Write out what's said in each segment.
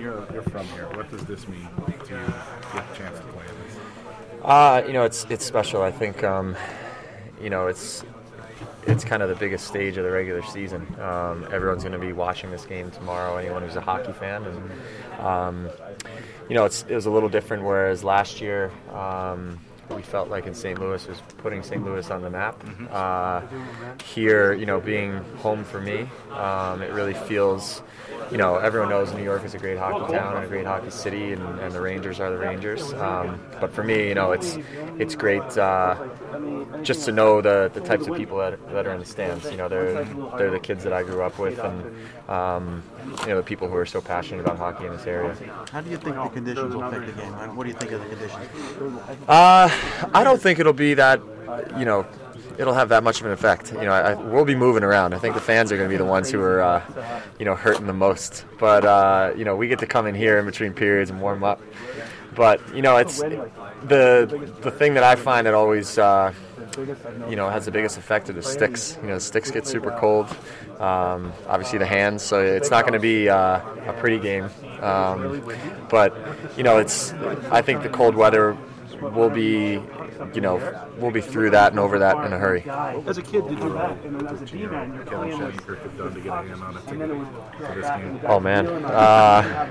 you're you're from here. What does this mean to you? Get a chance to play in this. Uh, you know, it's it's special. I think, um, you know, it's it's kind of the biggest stage of the regular season. Um, everyone's going to be watching this game tomorrow. Anyone who's a hockey fan, and um, you know, it's it was a little different. Whereas last year. Um, we felt like in St. Louis was putting St. Louis on the map. Uh, here, you know, being home for me, um, it really feels, you know, everyone knows New York is a great hockey town and a great hockey city, and, and the Rangers are the Rangers. Um, but for me, you know, it's it's great uh, just to know the, the types of people that, that are in the stands. You know, they're they're the kids that I grew up with, and um, you know, the people who are so passionate about hockey in this area. How do you think the conditions will affect the game? What do you think of the conditions? Uh, I don't think it'll be that, you know, it'll have that much of an effect. You know, I, we'll be moving around. I think the fans are going to be the ones who are, uh, you know, hurting the most. But uh, you know, we get to come in here in between periods and warm up. But you know, it's the the thing that I find that always. Uh, you know, has the biggest effect are the sticks. You know, the sticks get super cold. Um, obviously, the hands. So it's not going to be uh, a pretty game. Um, but you know, it's. I think the cold weather will be, you know, we'll be through that and over that in a hurry. As a kid, did you Kevin Shattenkirk have done to get a hand on a ticket to this game? Oh man, uh,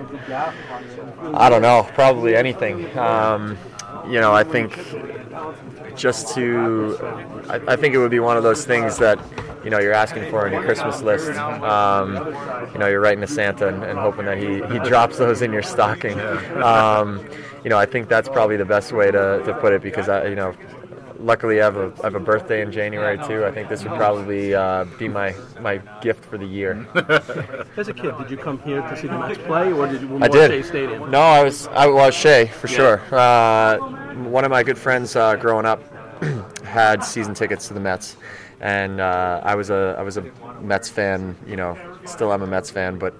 I don't know. Probably anything. Um, you know, I think just to, I, I, think it would be one of those things that, you know, you're asking for on your Christmas list. Um, you know, you're writing to Santa and, and, hoping that he, he drops those in your stocking. Um, you know, I think that's probably the best way to, to put it because I, you know, luckily I have a I have a birthday in January too. I think this would probably uh, be my my gift for the year. As a kid, did you come here to see the Mets play, or did you I did. Shea Stadium? No, I was I was Shea for yeah. sure. Uh, one of my good friends uh, growing up had season tickets to the Mets, and uh, I was a I was a Mets fan. You know, still I'm a Mets fan, but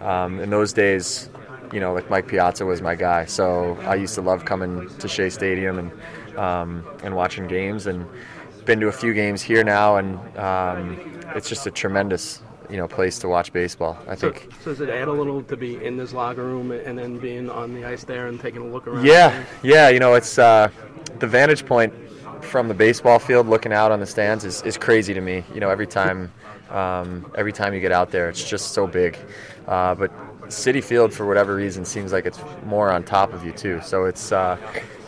um, in those days. You know, like Mike Piazza was my guy, so I used to love coming to Shea Stadium and um, and watching games and been to a few games here now and um, it's just a tremendous you know place to watch baseball I so, think. so does it add a little to be in this locker room and then being on the ice there and taking a look around? Yeah yeah you know it's uh, the vantage point from the baseball field looking out on the stands is, is crazy to me you know every time um, every time you get out there it's just so big uh, but Citi Field, for whatever reason, seems like it's more on top of you too. So it's uh,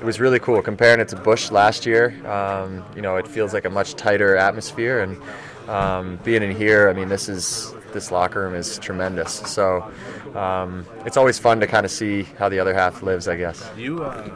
it was really cool comparing it to Busch last year. Um, you know, it feels like a much tighter atmosphere, and um, being in here, I mean, this is this locker room is tremendous. So um, it's always fun to kind of see how the other half lives, I guess. You uh,